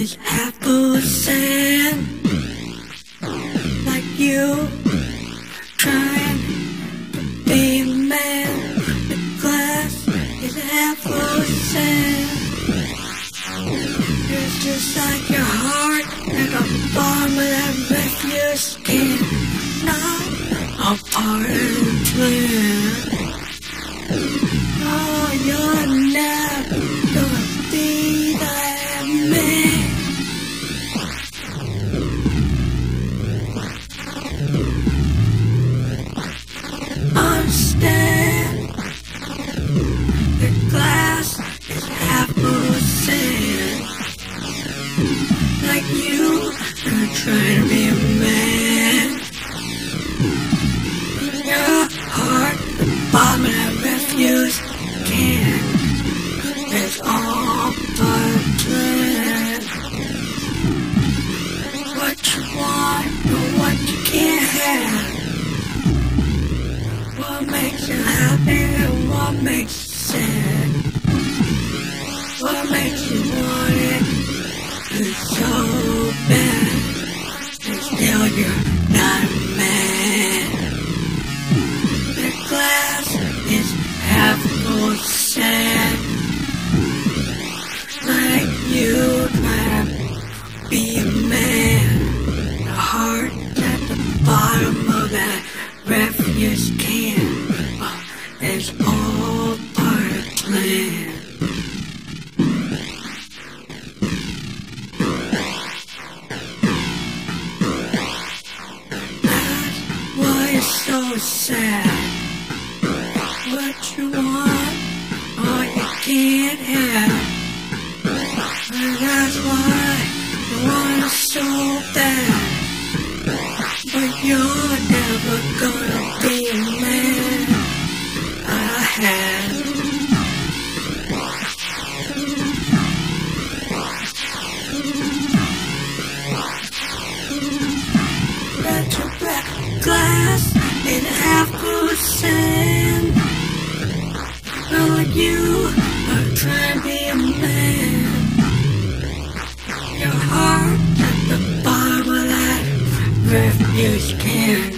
is apple sand like you trying to be man. The glass is apple sand. It's just like your heart like a bomb that breaks your skin. Not a part of the plan That's why you wanna so bad. But you're never gonna be a man I had. Let your glass in apple sand. But you are trying you scared?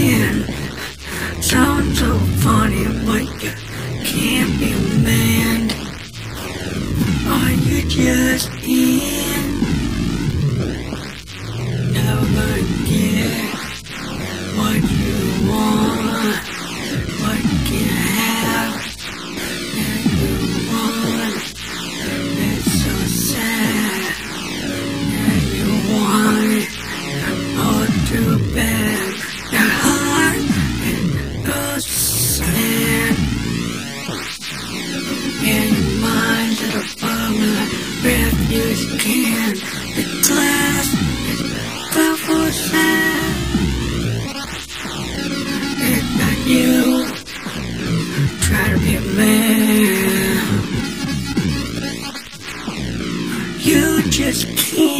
man. Sounds so funny, but you can't be manned. Are you just you try to be a man. You just can't.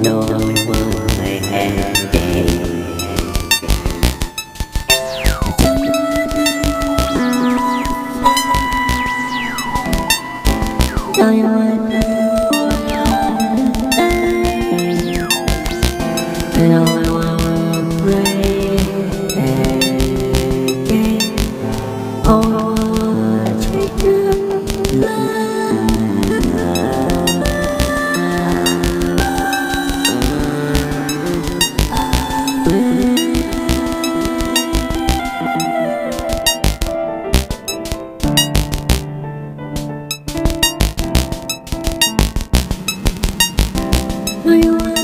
nor will they be. my life.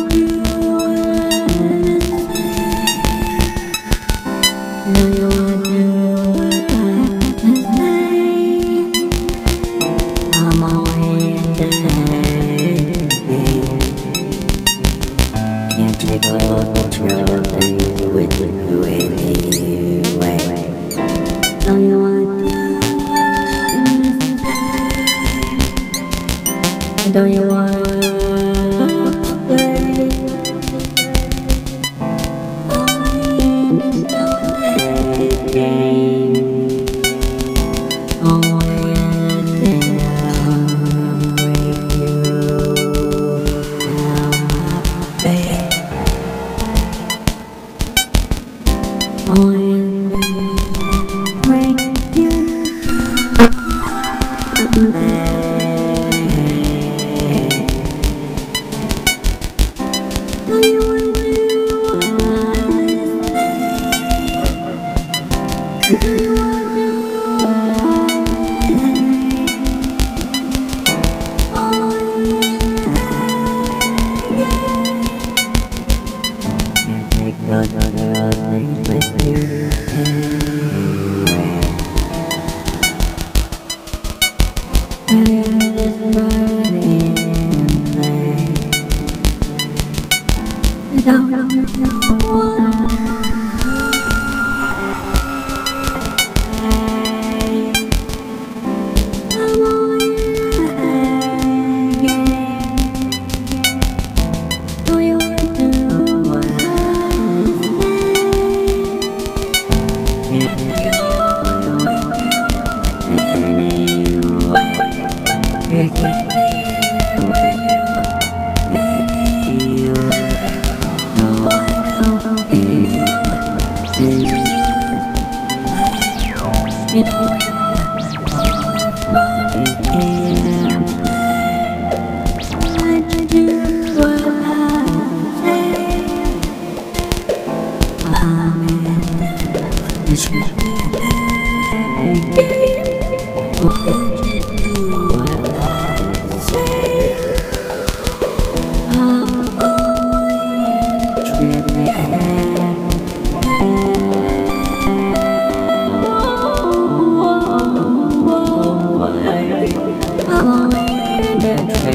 Thank. So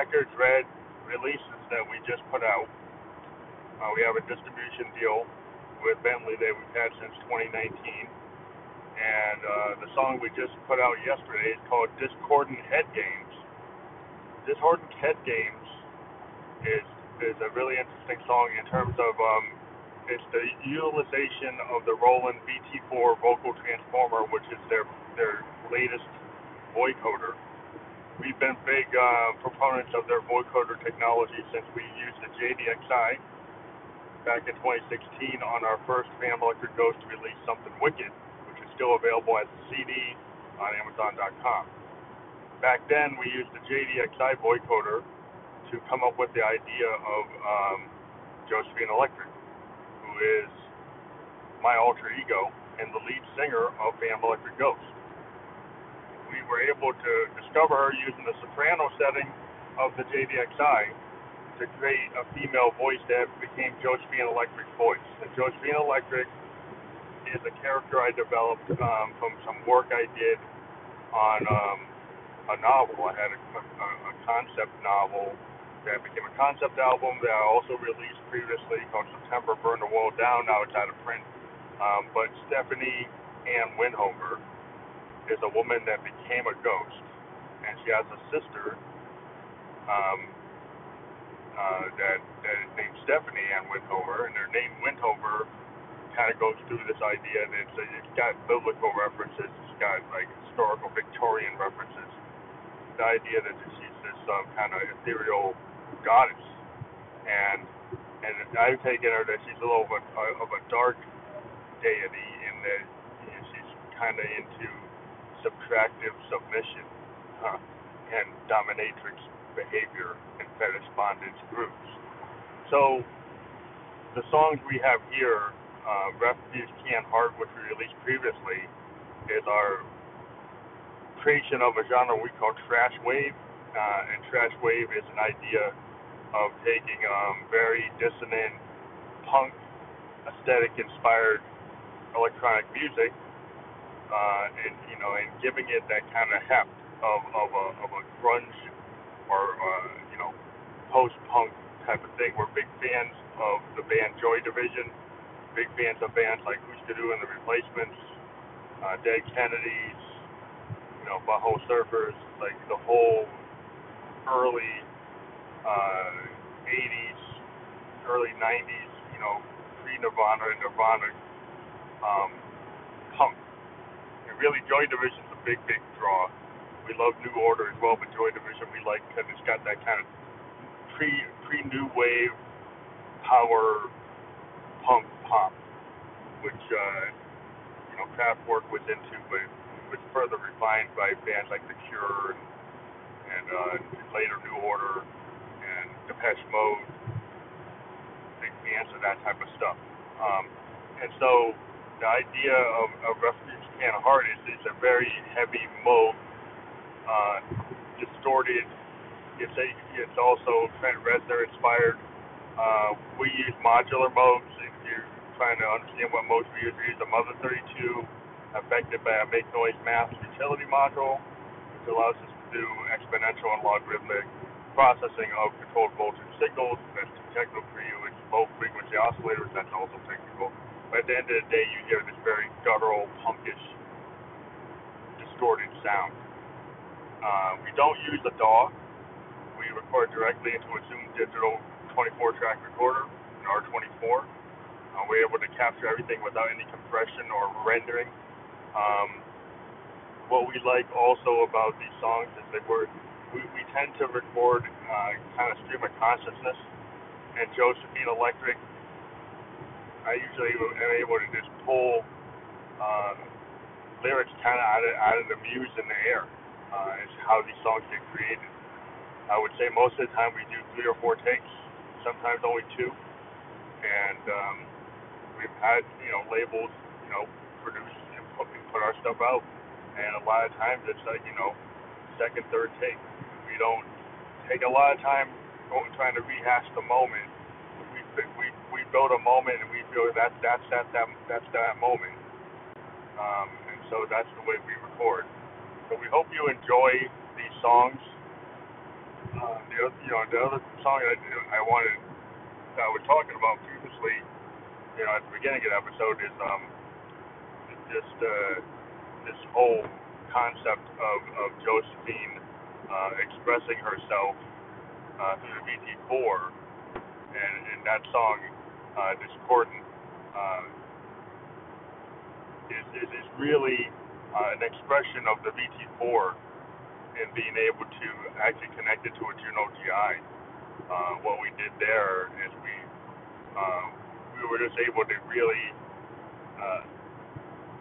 Records Red releases that we just put out. Uh, we have a distribution deal with Bentley that we've had since 2019. And uh, the song we just put out yesterday is called Discordant Head Games. Discordant Head Games is is a really interesting song in terms of um, it's the utilization of the Roland VT4 vocal transformer, which is their their latest vocoder. We've been big uh, proponents of their vocoder technology since we used the JDXI back in 2016 on our first Phantom Electric Ghost to release, Something Wicked, which is still available as a CD on Amazon.com. Back then, we used the JDXI vocoder to come up with the idea of um, Josephine Electric, who is my alter ego and the lead singer of Phantom Electric Ghost. We were able to discover her using the soprano setting of the JDXI to create a female voice that became Josephine Electric's voice. And Josephine Electric is a character I developed um, from some work I did on um, a novel. I had a, a, a concept novel that became a concept album that I also released previously called September Burn the World Down. Now it's out of print. Um, but Stephanie Ann Winhover is a woman that became a ghost, and she has a sister um, uh, that, that is named Stephanie Ann Winhover, and their name Winhover kind of goes through this idea that it's, it's got biblical references, it's got like historical Victorian references. The idea that she's this um, kind of ethereal goddess, and and I've taken her that she's a little bit of a dark deity in that you know, she's kind of into subtractive submission uh, and dominatrix behavior in fetish bondage groups. So the songs we have here, uh, Refuge Can Heart, which we released previously, is our creation of a genre we call trash wave. Uh, and trash wave is an idea of taking um, very dissonant punk aesthetic inspired electronic music uh, and you know and giving it that kind of heft of, of a of a grunge or uh, you know post punk type of thing. We're big fans of the band Joy Division, big fans of bands like Hüsker Dü and the Replacements, uh, Dead Kennedys, you know Butthole Surfers, like the whole early uh, 80s, early 90s, you know, pre Nirvana and Nirvana um, punk. Really, Joy Division's a big, big draw. We love New Order as well, but Joy Division we like because it's got that kind of pre pre new wave power punk pop, which uh, you know Kraftwerk was into, but was further refined by bands like The Cure and, and uh, later New Order and Depeche Mode, big fans of that type of stuff. Um, and so the idea of, of Refuge Of Heart it's a very heavy mode, uh, distorted. It's a, it's also Trent Reznor inspired. Uh, we use modular modes. If you're trying to understand what modes we use, we use a Mother 32 affected by a Make Noise Math utility module, which allows us to do exponential and logarithmic processing of controlled voltage signals. That's too technical for you. It's low frequency oscillators. That's also technical. But at the end of the day, you hear this very guttural, punkish, distorted sound. Uh, we don't use a DAW. We record directly into a Zoom Digital 24-track recorder, an R24. Uh, we're able to capture everything without any compression or rendering. Um, what we like also about these songs is that we're, we, we tend to record uh, kind of stream of consciousness. And Josephine Electric, I usually am able to just pull uh, lyrics kind of out of, out of the muse in the air. Uh, is how these songs get created. I would say most of the time we do three or four takes, sometimes only two. And um, we've had, you know, labels, you know, produce and put, put our stuff out. And a lot of times it's like, you know, second, third take. We don't take a lot of time going, trying to rehash the moment. We, we, build a moment and we feel that that's that, that, that's that moment. Um, and so that's the way we record. So we hope you enjoy these songs. Uh, the other, you know, the other song I, I wanted, that I was talking about previously, you know, at the beginning of the episode is um, just uh, this whole concept of, of Josephine uh, expressing herself uh, through the VT4, and, and that song, uh, Discordant, uh, is, is, is really uh, an expression of the VT4 and being able to actually connect it to a Juno GI. Uh, what we did there is we uh, we were just able to really uh,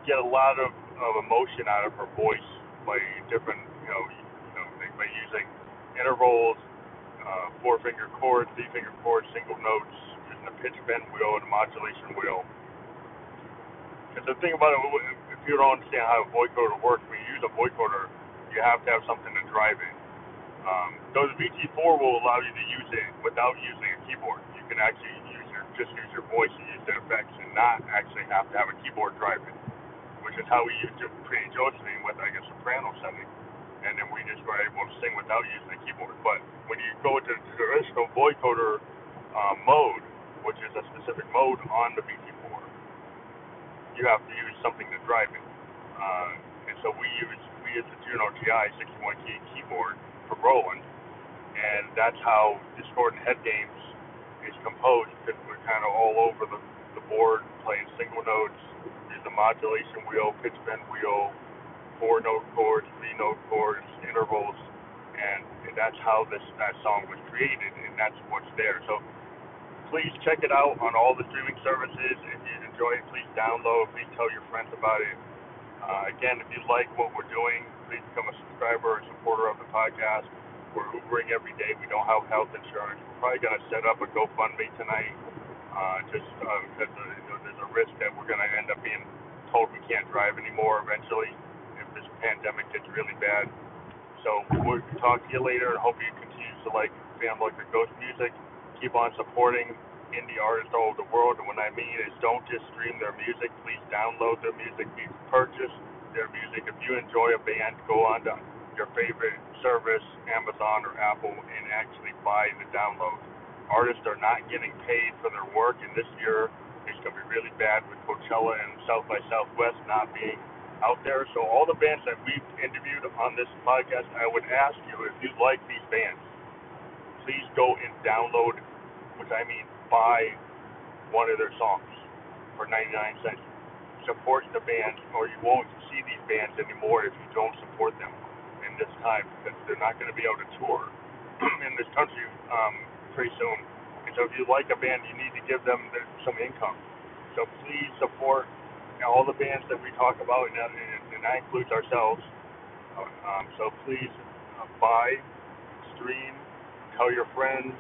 get a lot of, of emotion out of her voice by different you know you know by using intervals, uh, four finger chords, three finger chords, single notes, using a pitch bend wheel and a modulation wheel. Because the thing about it, if you don't understand how a vocoder works, when you use a vocoder, you have to have something to drive it. Um, the VT4 will allow you to use it without using a keyboard. You can actually use your just use your voice and use the effects and not actually have to have a keyboard drive it, which is how we used to create Josephine with like a soprano setting, and then we just were able to sing without using a keyboard. But when you go to the traditional vocoder uh, mode, which is a specific mode on the VT4, you have to use something to drive it. Uh, and so we use we use the Juno GI 61 key keyboard for Roland, and that's how Discordant Head Games is composed because we're kind of all over the, the board playing single notes, use the modulation wheel, pitch bend wheel, four note chords, three note chords, intervals, and, that's how this that song was created, and that's what's there. So please check it out on all the streaming services. If you enjoy it, please download. Please tell your friends about it. Uh, again, if you like what we're doing, please become a subscriber or supporter of the podcast. We're Ubering every day. We don't have health insurance. We're probably going to set up a GoFundMe tonight, uh, just uh, because uh, there's a risk that we're going to end up being told we can't drive anymore eventually pandemic gets really bad. So we'll talk to you later and hope you continue to like Phantom Electric Ghost music. Keep on supporting indie artists all over the world. And what I mean is don't just stream their music. Please download their music. Please purchase their music. If you enjoy a band, go on to your favorite service, Amazon or Apple, and actually buy the download. Artists are not getting paid for their work, and this year is going to be really bad with Coachella and South by Southwest not being out there. So all the bands that we've interviewed on this podcast, I would ask you if you like these bands, please go and download, which I mean buy one of their songs for 99 cents. Support the band, or you won't see these bands anymore if you don't support them. And this time because they're not going to be able to tour in this country um, pretty soon. And so if you like a band, you need to give them some income. So please support you know, all the bands that we talk about, and, and, and that includes ourselves. Um, so please uh, buy, stream, tell your friends.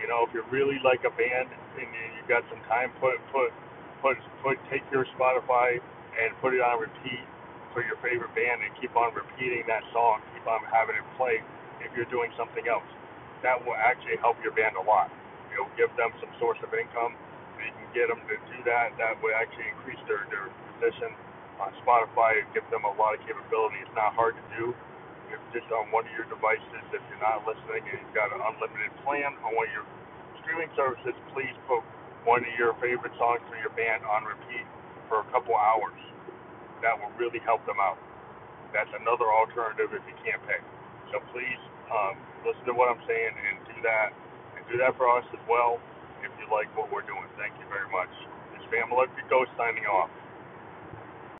You know, if you really like a band and you've got some time, put put put put take your Spotify and put it on repeat for your favorite band and keep on repeating that song, keep on having it play if you're doing something else. That will actually help your band a lot. It'll give them some source of income. You can get them to do that. That will actually increase their their position on Spotify. It gives them a lot of capability. It's not hard to do if just on one of your devices, if you're not listening and you've got an unlimited plan on one of your streaming services, please put one of your favorite songs for your band on repeat for a couple hours. That will really help them out. That's another alternative if you can't pay. So please um, listen to what I'm saying and do that. And do that for us as well if you like what we're doing. Thank you very much. It's Electric Ghost signing off.